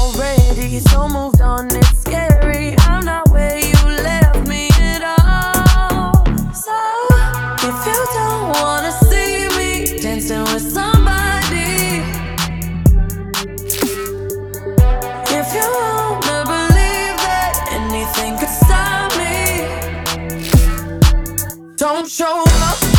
already, so moved on. It's scary. Dancing with somebody, if you wanna believe that anything could stop me, don't show up.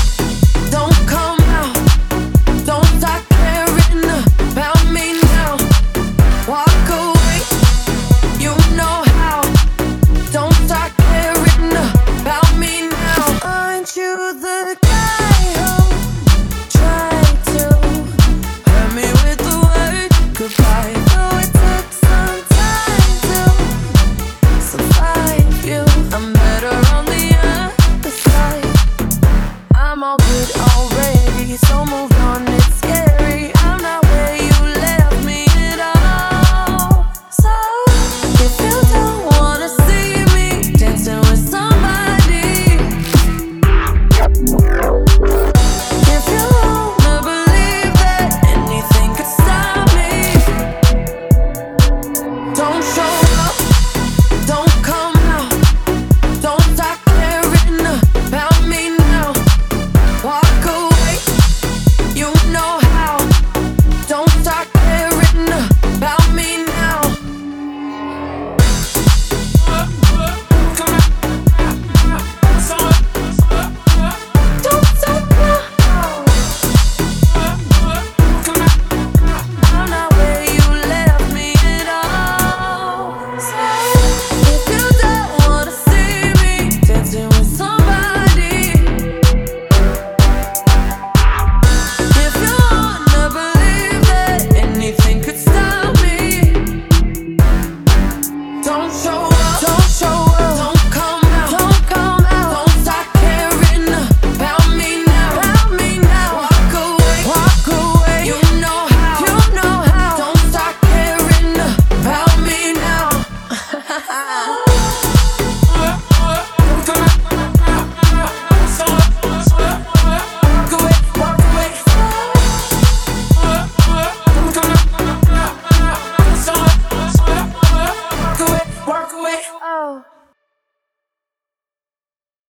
fire